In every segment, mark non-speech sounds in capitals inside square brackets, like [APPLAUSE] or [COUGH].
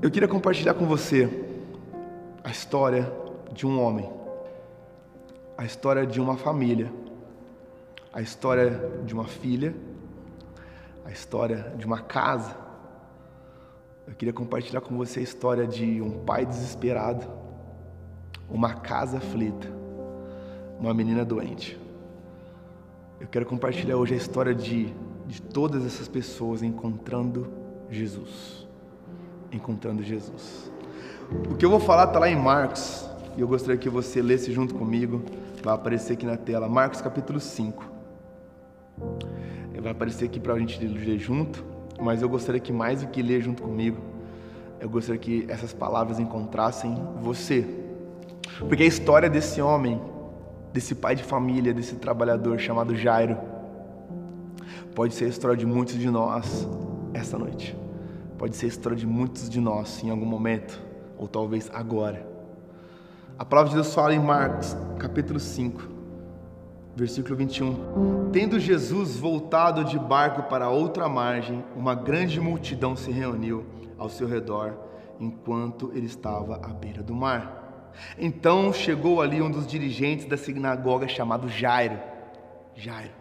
Eu queria compartilhar com você a história de um homem, a história de uma família, a história de uma filha, a história de uma casa. Eu queria compartilhar com você a história de um pai desesperado, uma casa aflita, uma menina doente. Eu quero compartilhar hoje a história de, de todas essas pessoas encontrando Jesus. Encontrando Jesus. O que eu vou falar está lá em Marcos, e eu gostaria que você lesse junto comigo. Vai aparecer aqui na tela, Marcos capítulo 5. Vai aparecer aqui para a gente ler junto, mas eu gostaria que mais do que ler junto comigo, eu gostaria que essas palavras encontrassem você. Porque a história desse homem desse pai de família, desse trabalhador chamado Jairo, pode ser a história de muitos de nós esta noite. Pode ser a história de muitos de nós em algum momento, ou talvez agora. A palavra de Deus fala em Marcos, capítulo 5, versículo 21. Tendo Jesus voltado de barco para outra margem, uma grande multidão se reuniu ao seu redor enquanto ele estava à beira do mar. Então chegou ali um dos dirigentes da sinagoga chamado Jairo. Jairo.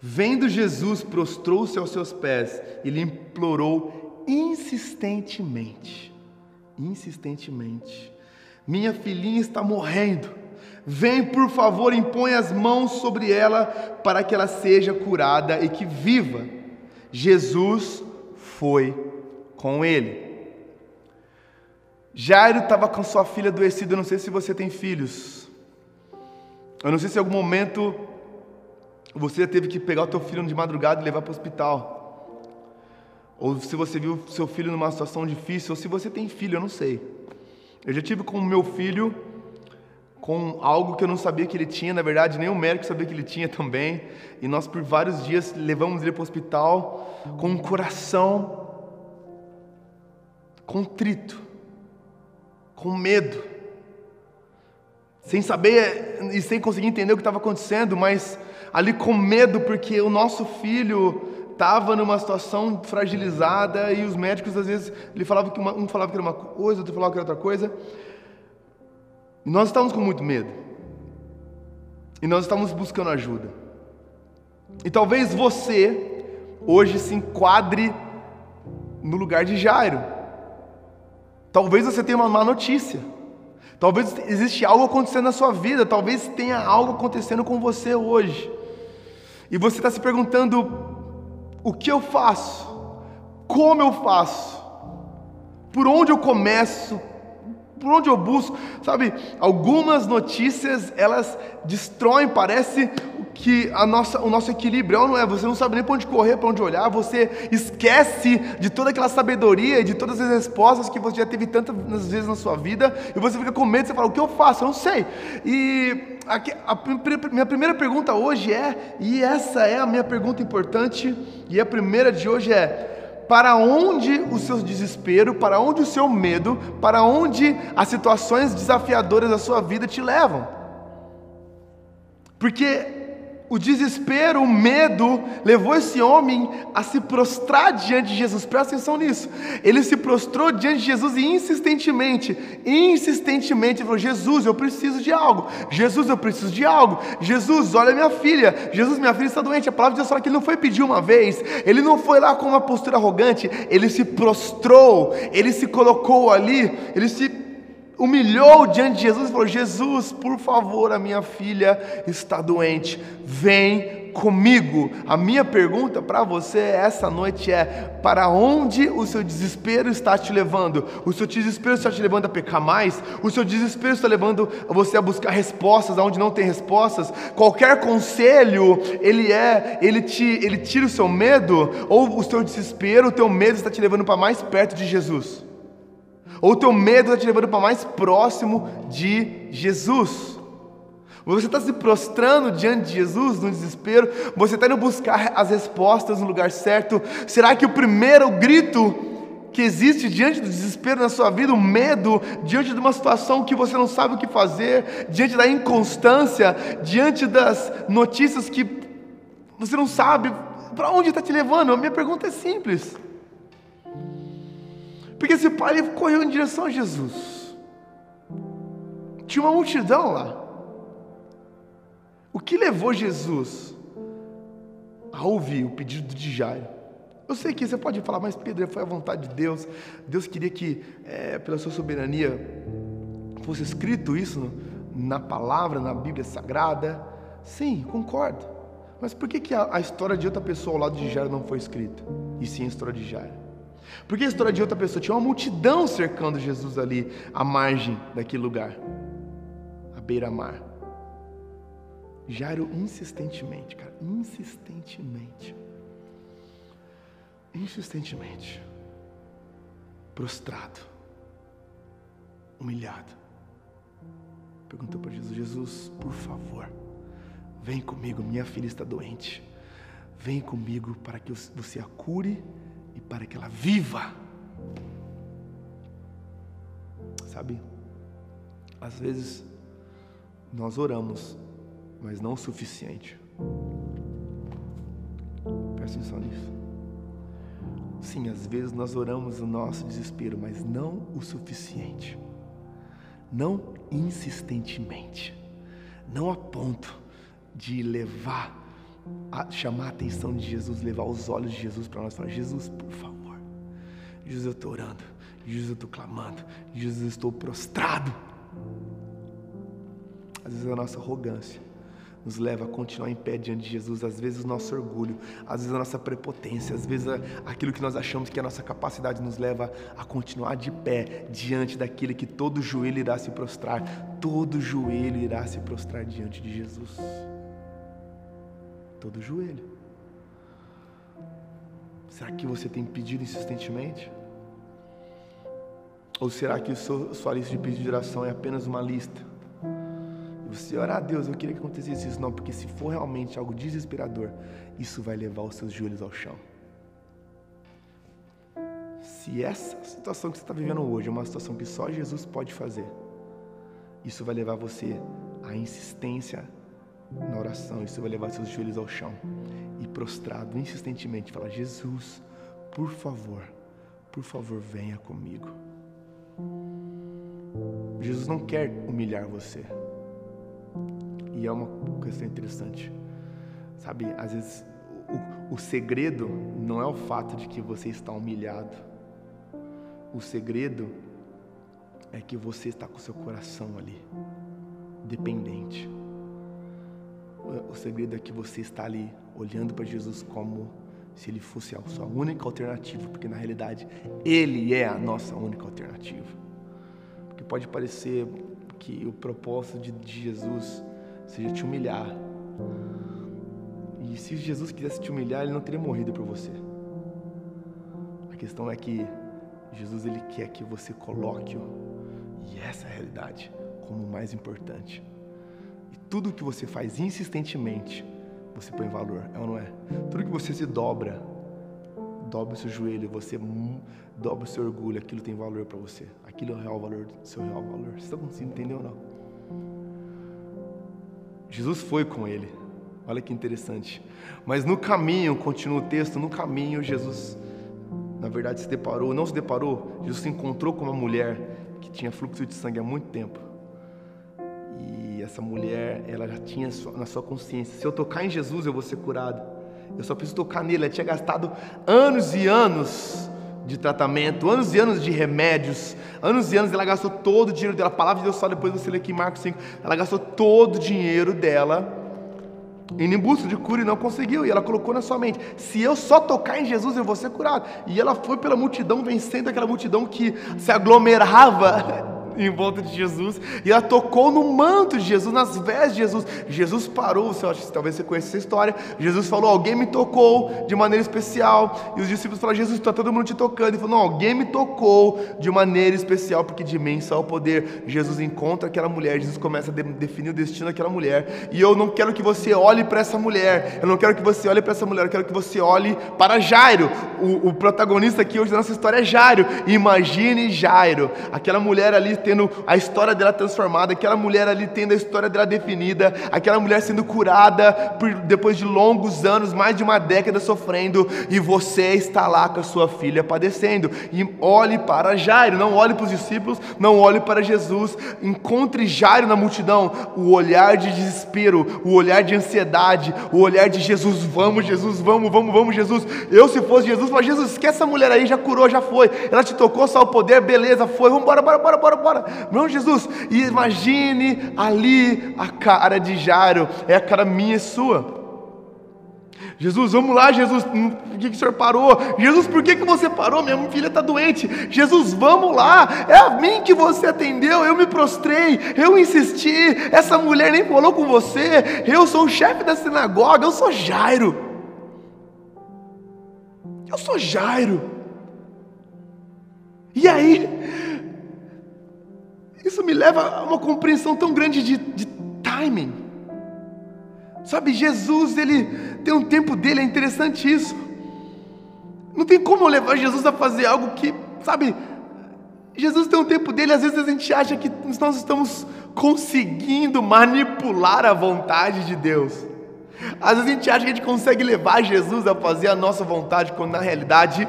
Vendo Jesus, prostrou-se aos seus pés e lhe implorou insistentemente, insistentemente: Minha filhinha está morrendo. Vem, por favor, e põe as mãos sobre ela para que ela seja curada e que viva. Jesus foi com ele. Jairo estava com sua filha adoecida. Eu não sei se você tem filhos. Eu não sei se em algum momento você teve que pegar o teu filho de madrugada e levar para o hospital. Ou se você viu seu filho numa situação difícil, ou se você tem filho, eu não sei. Eu já tive com o meu filho com algo que eu não sabia que ele tinha, na verdade, nem o médico sabia que ele tinha também. E nós por vários dias levamos ele para o hospital com um coração contrito com medo, sem saber e sem conseguir entender o que estava acontecendo, mas ali com medo porque o nosso filho estava numa situação fragilizada e os médicos às vezes ele falava que uma, um falava que era uma coisa, outro falava que era outra coisa. E nós estávamos com muito medo. E nós estávamos buscando ajuda. E talvez você hoje se enquadre no lugar de Jairo. Talvez você tenha uma má notícia. Talvez existe algo acontecendo na sua vida, talvez tenha algo acontecendo com você hoje. E você está se perguntando: o que eu faço? Como eu faço? Por onde eu começo? Por onde eu busco? Sabe, algumas notícias elas destroem, parece que a nossa, o nosso equilíbrio não é, você não sabe nem para onde correr, para onde olhar, você esquece de toda aquela sabedoria, de todas as respostas que você já teve tantas vezes na sua vida, e você fica com medo, você fala, o que eu faço? Eu não sei. E a, minha primeira pergunta hoje é, e essa é a minha pergunta importante, e a primeira de hoje é, para onde o seu desespero, para onde o seu medo, para onde as situações desafiadoras da sua vida te levam? Porque o desespero, o medo levou esse homem a se prostrar diante de Jesus. Presta atenção nisso. Ele se prostrou diante de Jesus e insistentemente, insistentemente falou: Jesus, eu preciso de algo. Jesus, eu preciso de algo. Jesus, olha minha filha. Jesus, minha filha está doente. A palavra de Deus fala que ele não foi pedir uma vez. Ele não foi lá com uma postura arrogante. Ele se prostrou. Ele se colocou ali. Ele se humilhou diante de Jesus e falou: Jesus, por favor, a minha filha está doente, vem comigo. A minha pergunta para você essa noite é: para onde o seu desespero está te levando? O seu desespero está te levando a pecar mais? O seu desespero está levando você a buscar respostas onde não tem respostas? Qualquer conselho, ele é, ele te, ele tira o seu medo? Ou o seu desespero, o teu medo está te levando para mais perto de Jesus? Ou o teu medo está te levando para mais próximo de Jesus. Você está se prostrando diante de Jesus no desespero, você está indo buscar as respostas no lugar certo. Será que o primeiro grito que existe diante do desespero na sua vida, o medo, diante de uma situação que você não sabe o que fazer, diante da inconstância, diante das notícias que você não sabe para onde está te levando? A minha pergunta é simples. Porque esse pai ele correu em direção a Jesus. Tinha uma multidão lá. O que levou Jesus a ouvir o pedido de Jairo? Eu sei que você pode falar, mas Pedro, foi a vontade de Deus. Deus queria que, é, pela sua soberania, fosse escrito isso na palavra, na Bíblia Sagrada. Sim, concordo. Mas por que, que a, a história de outra pessoa ao lado de Jairo não foi escrita? E sim a história de Jairo. Porque a história de outra pessoa tinha uma multidão cercando Jesus ali, à margem daquele lugar, à beira-mar. Jairo insistentemente, cara, insistentemente, insistentemente, prostrado, humilhado, perguntou para Jesus: Jesus, por favor, vem comigo, minha filha está doente. Vem comigo para que você a cure para que ela viva. Sabe? Às vezes nós oramos mas não o suficiente. Presta atenção nisso. Sim, às vezes nós oramos o nosso desespero, mas não o suficiente. Não insistentemente. Não a ponto de levar, a chamar a atenção de Jesus, levar os olhos de Jesus para nós falar: Jesus, por favor. Jesus, eu estou orando. Jesus, eu estou clamando. Jesus, eu estou prostrado. Às vezes a nossa arrogância nos leva a continuar em pé diante de Jesus. Às vezes o nosso orgulho, às vezes a nossa prepotência, às vezes aquilo que nós achamos que é a nossa capacidade nos leva a continuar de pé diante daquele que todo joelho irá se prostrar. Todo joelho irá se prostrar diante de Jesus. Todo joelho. Será que você tem pedido insistentemente? Ou será que sua lista de pedido de oração é apenas uma lista? você orar a Deus, eu queria que acontecesse isso. Não, porque se for realmente algo desesperador, isso vai levar os seus joelhos ao chão. Se essa situação que você está vivendo hoje é uma situação que só Jesus pode fazer, isso vai levar você à insistência na oração, isso vai levar seus joelhos ao chão e prostrado insistentemente falar: Jesus, por favor, por favor, venha comigo. Jesus não quer humilhar você. E é uma questão interessante. Sabe, às vezes o, o segredo não é o fato de que você está humilhado. O segredo é que você está com seu coração ali, dependente. O, segredo é que você está ali olhando para Jesus como se ele fosse a sua única alternativa, porque na realidade ele é a nossa única alternativa. Porque pode parecer que o propósito de, de Jesus seja te humilhar. E se Jesus quisesse te humilhar, ele não teria morrido por você. A questão é que Jesus ele quer que você coloque-o, e essa é a realidade, como o mais importante. Tudo que você faz insistentemente, você põe valor, é ou não é? Tudo que você se dobra, dobra o seu joelho, você dobra o seu orgulho, aquilo tem valor para você. Aquilo é o real valor, seu real valor. Você conseguindo entender ou não? Jesus foi com ele. Olha que interessante. Mas no caminho, continua o texto, no caminho Jesus, na verdade, se deparou, não se deparou, Jesus se encontrou com uma mulher que tinha fluxo de sangue há muito tempo. E essa mulher, ela já tinha na sua consciência: se eu tocar em Jesus, eu vou ser curado. Eu só preciso tocar nele. Ela tinha gastado anos e anos de tratamento, anos e anos de remédios, anos e anos ela gastou todo o dinheiro dela. A palavra de Deus só depois você lê aqui em Marcos 5. Ela gastou todo o dinheiro dela em busca de cura e não conseguiu. E ela colocou na sua mente: se eu só tocar em Jesus, eu vou ser curado. E ela foi pela multidão, vencendo aquela multidão que se aglomerava [LAUGHS] em volta de Jesus e ela tocou no manto de Jesus, nas vestes de Jesus. Jesus parou, você acha, talvez você conheça essa história. Jesus falou: Alguém me tocou de maneira especial. E os discípulos falaram: Jesus, está todo mundo te tocando. Ele falou: Não, alguém me tocou de maneira especial, porque de mim só o poder. Jesus encontra aquela mulher, Jesus começa a de definir o destino daquela mulher. E eu não quero que você olhe para essa mulher, eu não quero que você olhe para essa mulher, eu quero que você olhe para Jairo. O, o protagonista aqui hoje da nossa história é Jairo. Imagine Jairo, aquela mulher ali tendo a história dela transformada, aquela mulher ali tendo a história dela definida, aquela mulher sendo curada por, depois de longos anos, mais de uma década sofrendo, e você está lá com a sua filha padecendo. E olhe para Jairo, não olhe para os discípulos, não olhe para Jesus. Encontre Jairo na multidão, o olhar de desespero, o olhar de ansiedade, o olhar de Jesus, vamos, Jesus, vamos, vamos, vamos, Jesus. Eu, se fosse Jesus, falaria, Jesus, esquece essa mulher aí, já curou, já foi. Ela te tocou, só o poder, beleza, foi, vamos embora, bora, bora, bora, bora. Vamos, Jesus. E imagine ali a cara de Jairo, é a cara minha e sua. Jesus, vamos lá, Jesus, hum, por que, que o senhor parou? Jesus, por que, que você parou? Minha filha está doente. Jesus, vamos lá, é a mim que você atendeu, eu me prostrei, eu insisti, essa mulher nem falou com você, eu sou o chefe da sinagoga, eu sou Jairo. Eu sou Jairo. E aí, isso me leva a uma compreensão tão grande de, de timing. Sabe, Jesus, ele tem um tempo dele, é interessante isso. Não tem como levar Jesus a fazer algo que, sabe, Jesus tem um tempo dele, às vezes a gente acha que nós estamos conseguindo manipular a vontade de Deus. Às vezes a gente acha que a gente consegue levar Jesus a fazer a nossa vontade, quando na realidade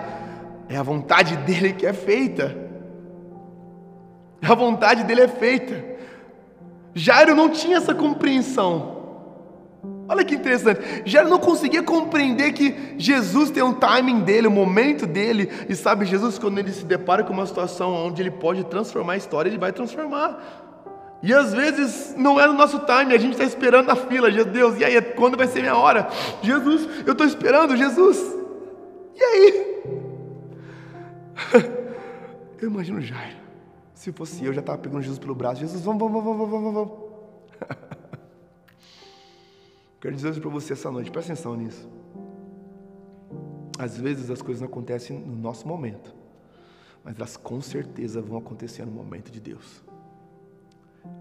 é a vontade dele que é feita. A vontade dele é feita. Jairo não tinha essa compreensão. Olha que interessante. Já não conseguia compreender que Jesus tem um timing dele, um momento dele. E sabe, Jesus, quando ele se depara com uma situação onde ele pode transformar a história, ele vai transformar. E às vezes não é no nosso time, a gente está esperando na fila, Deus, e aí, quando vai ser minha hora? Jesus, eu estou esperando, Jesus. E aí? [LAUGHS] Eu imagino Jairo. Se fosse eu, já estava pegando Jesus pelo braço. Jesus, vamos, vamos, vamos, vamos, vamos. [LAUGHS] Quero dizer isso para você essa noite, presta atenção nisso. Às vezes as coisas não acontecem no nosso momento, mas elas com certeza vão acontecer no momento de Deus.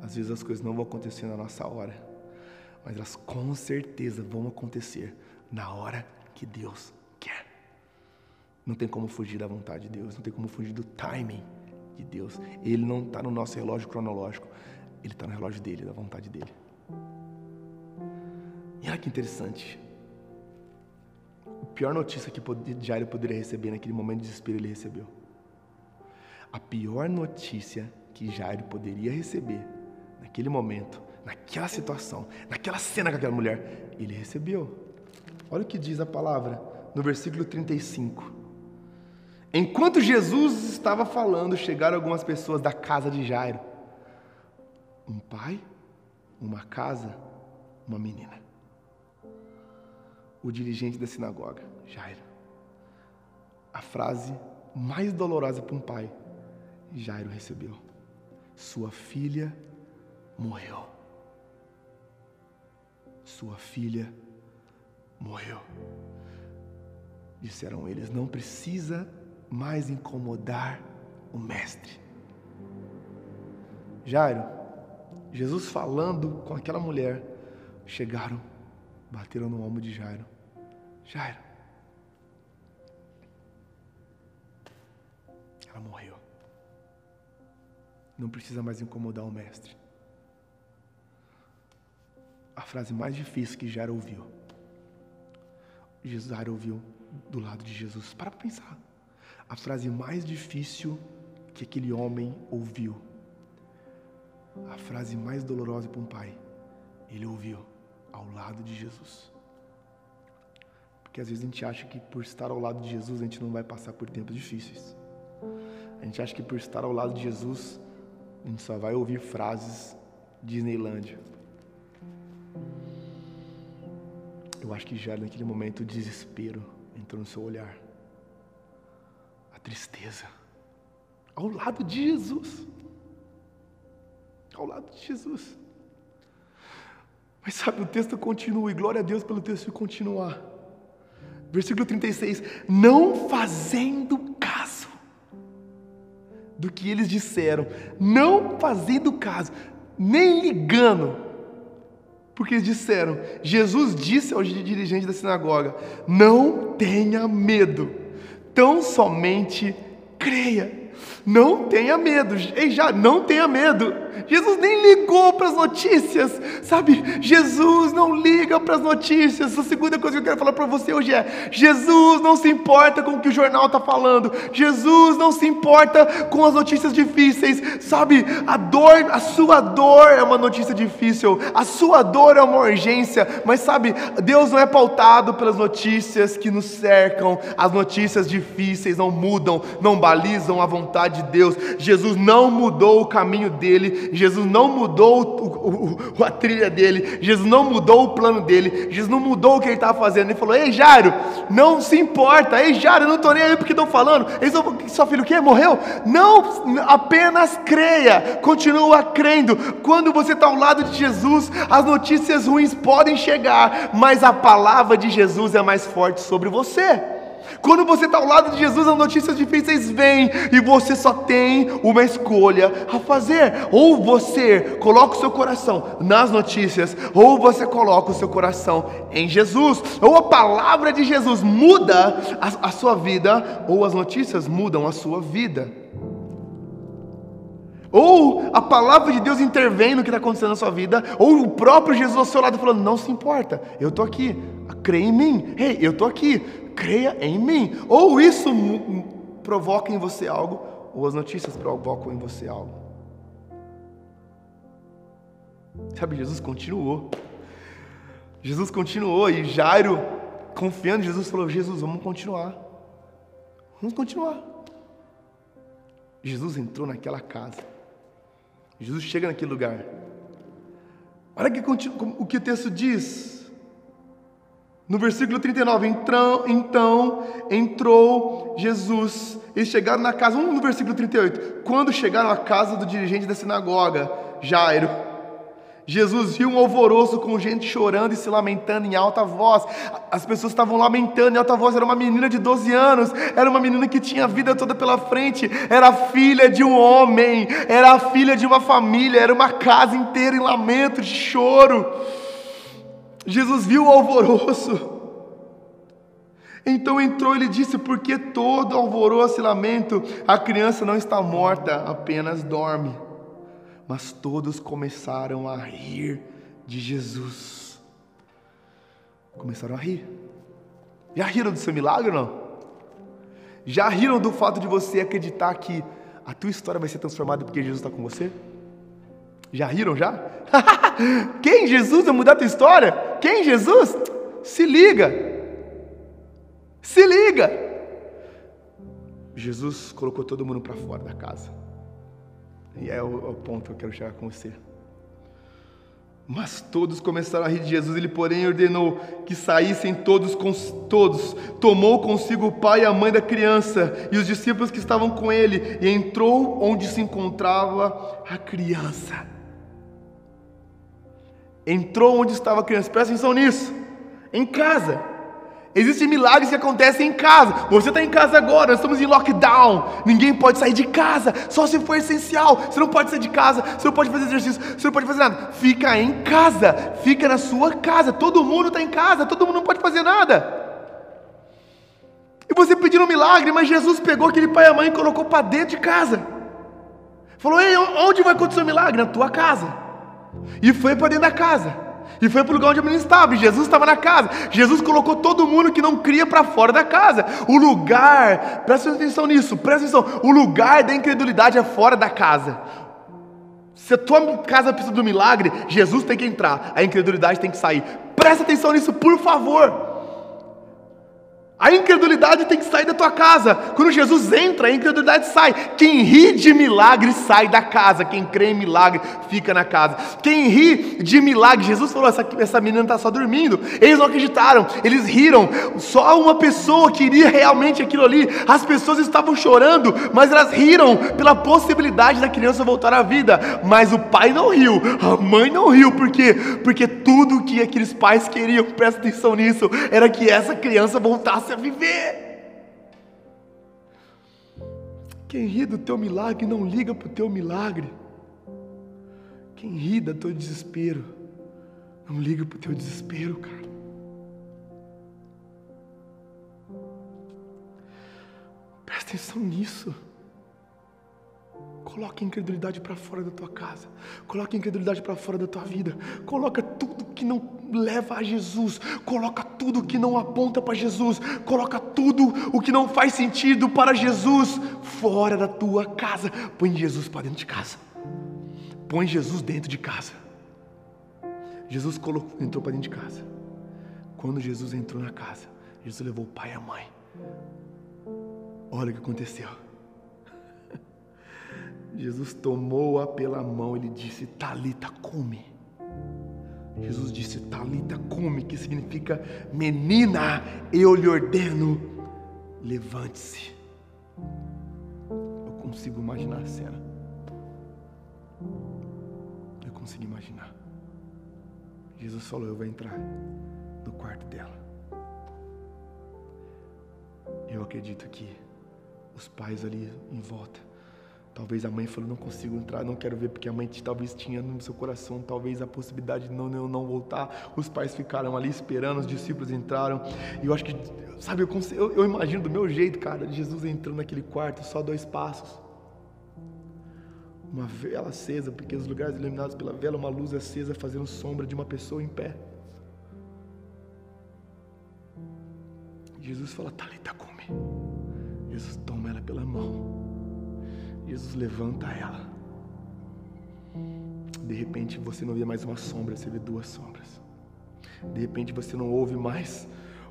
Às vezes as coisas não vão acontecer na nossa hora, mas elas com certeza vão acontecer na hora que Deus quer. Não tem como fugir da vontade de Deus, não tem como fugir do timing de Deus. Ele não está no nosso relógio cronológico, ele está no relógio dele, da vontade dele. E olha que interessante. A pior notícia que Jairo poderia receber naquele momento de desespero, ele recebeu. A pior notícia que Jairo poderia receber naquele momento, naquela situação, naquela cena com aquela mulher, ele recebeu. Olha o que diz a palavra no versículo 35. Enquanto Jesus estava falando, chegaram algumas pessoas da casa de Jairo. Um pai, uma casa, uma menina o dirigente da sinagoga, Jairo. A frase mais dolorosa para um pai, Jairo recebeu: Sua filha morreu. Sua filha morreu. Disseram eles: Não precisa mais incomodar o mestre. Jairo, Jesus falando com aquela mulher, chegaram bateram no ombro de Jairo. Jairo. Ela morreu. Não precisa mais incomodar o mestre. A frase mais difícil que Jairo ouviu. Jairo ouviu do lado de Jesus. Para pensar. A frase mais difícil que aquele homem ouviu. A frase mais dolorosa para um pai. Ele ouviu ao lado de Jesus. Porque às vezes a gente acha que por estar ao lado de Jesus a gente não vai passar por tempos difíceis. A gente acha que por estar ao lado de Jesus a gente só vai ouvir frases Disneylândia. Eu acho que já naquele momento o desespero entrou no seu olhar. Tristeza. Ao lado de Jesus. Ao lado de Jesus. Mas sabe, o texto continua, e glória a Deus pelo texto continuar. Versículo 36: Não fazendo caso do que eles disseram, não fazendo caso, nem ligando, porque eles disseram: Jesus disse ao dirigente da sinagoga: Não tenha medo, tão somente creia. Não tenha medo. Ei, já, não tenha medo. Jesus nem ligou para as notícias, sabe? Jesus não liga para as notícias. A segunda coisa que eu quero falar para você hoje é: Jesus não se importa com o que o jornal está falando. Jesus não se importa com as notícias difíceis, sabe? A dor, a sua dor é uma notícia difícil, a sua dor é uma urgência, mas sabe? Deus não é pautado pelas notícias que nos cercam. As notícias difíceis não mudam, não balizam a vontade de Deus. Jesus não mudou o caminho dele Jesus não mudou o, o, a trilha dele, Jesus não mudou o plano dele, Jesus não mudou o que ele estava fazendo. Ele falou: Ei, Jairo, não se importa, ei, Jairo, eu não estou nem aí porque estão falando. Eles vão, seu filho o quê? Morreu? Não, apenas creia, continua crendo. Quando você está ao lado de Jesus, as notícias ruins podem chegar, mas a palavra de Jesus é mais forte sobre você. Quando você está ao lado de Jesus, as notícias difíceis vêm e você só tem uma escolha a fazer: ou você coloca o seu coração nas notícias, ou você coloca o seu coração em Jesus, ou a palavra de Jesus muda a, a sua vida, ou as notícias mudam a sua vida. Ou a palavra de Deus intervém no que está acontecendo na sua vida, ou o próprio Jesus ao seu lado falando: Não se importa, eu estou aqui, crê em mim, hey, eu estou aqui, creia em mim. Ou isso provoca em você algo, ou as notícias provocam em você algo. Sabe, Jesus continuou. Jesus continuou e Jairo, confiando em Jesus, falou: Jesus, vamos continuar. Vamos continuar. Jesus entrou naquela casa. Jesus chega naquele lugar. Olha o que o texto diz. No versículo 39, então, então entrou Jesus. Eles chegaram na casa, um no versículo 38. Quando chegaram à casa do dirigente da sinagoga, Jairo, Jesus viu um alvoroço com gente chorando e se lamentando em alta voz. As pessoas estavam lamentando em alta voz. Era uma menina de 12 anos, era uma menina que tinha a vida toda pela frente, era filha de um homem, era filha de uma família, era uma casa inteira em lamento, de choro. Jesus viu o alvoroço. Então entrou e lhe disse: Por que todo alvoroço e lamento? A criança não está morta, apenas dorme. Mas todos começaram a rir de Jesus. Começaram a rir. Já riram do seu milagre não? Já riram do fato de você acreditar que a tua história vai ser transformada porque Jesus está com você? Já riram já? [LAUGHS] Quem Jesus vai mudar a tua história? Quem Jesus? Se liga. Se liga. Jesus colocou todo mundo para fora da casa. E é o, é o ponto que eu quero chegar com você. Mas todos começaram a rir de Jesus. Ele, porém, ordenou que saíssem todos, todos. Tomou consigo o pai e a mãe da criança e os discípulos que estavam com ele e entrou onde se encontrava a criança entrou onde estava a criança. Presta atenção nisso. Em casa. Existem milagres que acontecem em casa. Você está em casa agora, nós estamos em lockdown. Ninguém pode sair de casa, só se for essencial. Você não pode sair de casa, você não pode fazer exercício, você não pode fazer nada. Fica em casa, fica na sua casa. Todo mundo está em casa, todo mundo não pode fazer nada. E você pedindo um milagre, mas Jesus pegou aquele pai e a mãe e colocou para dentro de casa. Falou: Ei, onde vai acontecer o milagre? Na tua casa. E foi para dentro da casa. E foi para o lugar onde a menina estava. E Jesus estava na casa. Jesus colocou todo mundo que não cria para fora da casa. O lugar, presta atenção nisso, presta atenção. O lugar da incredulidade é fora da casa. Se a tua casa precisa do milagre, Jesus tem que entrar, a incredulidade tem que sair. Presta atenção nisso, por favor. A incredulidade tem que sair da tua casa. Quando Jesus entra, a incredulidade sai. Quem ri de milagre sai da casa. Quem crê em milagre fica na casa. Quem ri de milagre, Jesus falou: essa, essa menina está só dormindo. Eles não acreditaram, eles riram. Só uma pessoa queria realmente aquilo ali. As pessoas estavam chorando, mas elas riram pela possibilidade da criança voltar à vida. Mas o pai não riu, a mãe não riu, por quê? Porque tudo que aqueles pais queriam, presta atenção nisso, era que essa criança voltasse a viver. Quem ri do teu milagre não liga para o teu milagre. Quem ri do teu desespero não liga para o teu desespero, cara. Presta atenção nisso. Coloca a incredulidade para fora da tua casa. Coloca a incredulidade para fora da tua vida. Coloca tudo que não leva a Jesus. Coloca tudo que não aponta para Jesus. Coloca tudo o que não faz sentido para Jesus fora da tua casa. Põe Jesus para dentro de casa. Põe Jesus dentro de casa. Jesus colocou, entrou para dentro de casa. Quando Jesus entrou na casa, Jesus levou o pai e a mãe. Olha o que aconteceu. [LAUGHS] Jesus tomou-a pela mão, ele disse: Talita, come. Jesus disse: Talita, come, que significa menina, eu lhe ordeno, levante-se. Eu consigo imaginar a cena. Eu consigo imaginar. Jesus falou: Eu vou entrar no quarto dela. Eu acredito que os pais ali em volta Talvez a mãe falou, não consigo entrar, não quero ver, porque a mãe talvez tinha no seu coração, talvez a possibilidade de não, não, não voltar. Os pais ficaram ali esperando, os discípulos entraram. E eu acho que, sabe, eu, eu, eu imagino do meu jeito, cara, Jesus entrando naquele quarto, só dois passos. Uma vela acesa, porque os lugares iluminados pela vela, uma luz acesa fazendo sombra de uma pessoa em pé. Jesus fala, Talita, come. Jesus toma ela pela mão Jesus levanta ela. De repente você não vê mais uma sombra, você vê duas sombras. De repente você não ouve mais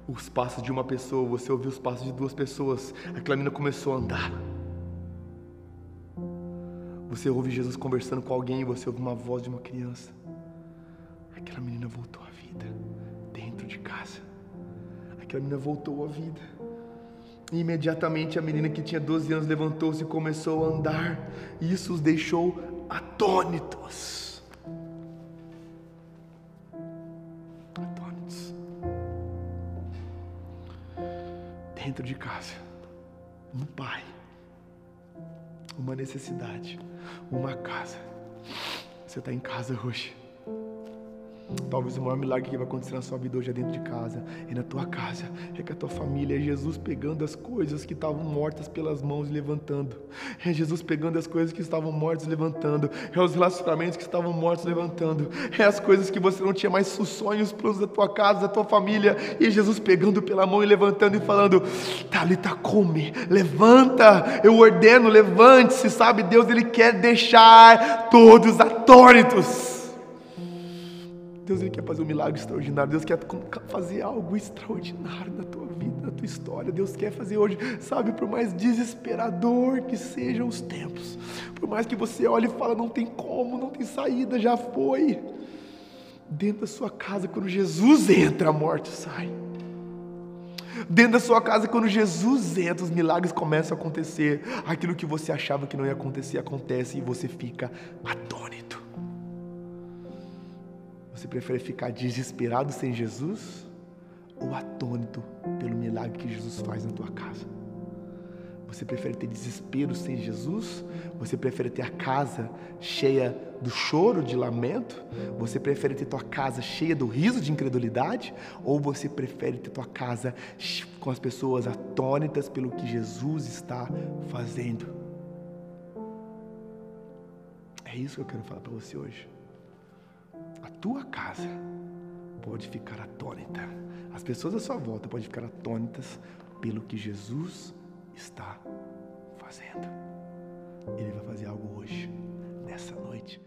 os passos de uma pessoa, você ouviu os passos de duas pessoas. Aquela menina começou a andar. Você ouve Jesus conversando com alguém, você ouve uma voz de uma criança. Aquela menina voltou à vida dentro de casa. Aquela menina voltou à vida. E imediatamente a menina que tinha 12 anos levantou-se e começou a andar. E isso os deixou atônitos. Atônitos. Dentro de casa, um pai, uma necessidade, uma casa. Você está em casa hoje. Talvez o maior milagre que vai acontecer na sua vida hoje é dentro de casa, é na tua casa, é com a tua família, é Jesus pegando as coisas que estavam mortas pelas mãos e levantando, é Jesus pegando as coisas que estavam mortas e levantando, é os relacionamentos que estavam mortos levantando, é as coisas que você não tinha mais sonhos planos da tua casa, da tua família, e Jesus pegando pela mão e levantando e falando: Talita, come, levanta, eu ordeno, levante-se, sabe? Deus, Ele quer deixar todos atônitos. Deus ele quer fazer um milagre extraordinário. Deus quer fazer algo extraordinário na tua vida, na tua história. Deus quer fazer hoje, sabe, por mais desesperador que sejam os tempos, por mais que você olhe e fala não tem como, não tem saída, já foi. Dentro da sua casa, quando Jesus entra, a morte sai. Dentro da sua casa, quando Jesus entra, os milagres começam a acontecer. Aquilo que você achava que não ia acontecer, acontece e você fica atônito. Você prefere ficar desesperado sem Jesus ou atônito pelo milagre que Jesus faz na tua casa? Você prefere ter desespero sem Jesus? Você prefere ter a casa cheia do choro, de lamento? Você prefere ter tua casa cheia do riso de incredulidade? Ou você prefere ter tua casa com as pessoas atônitas pelo que Jesus está fazendo? É isso que eu quero falar para você hoje tua casa pode ficar atônita. As pessoas à sua volta podem ficar atônitas pelo que Jesus está fazendo. Ele vai fazer algo hoje, nessa noite.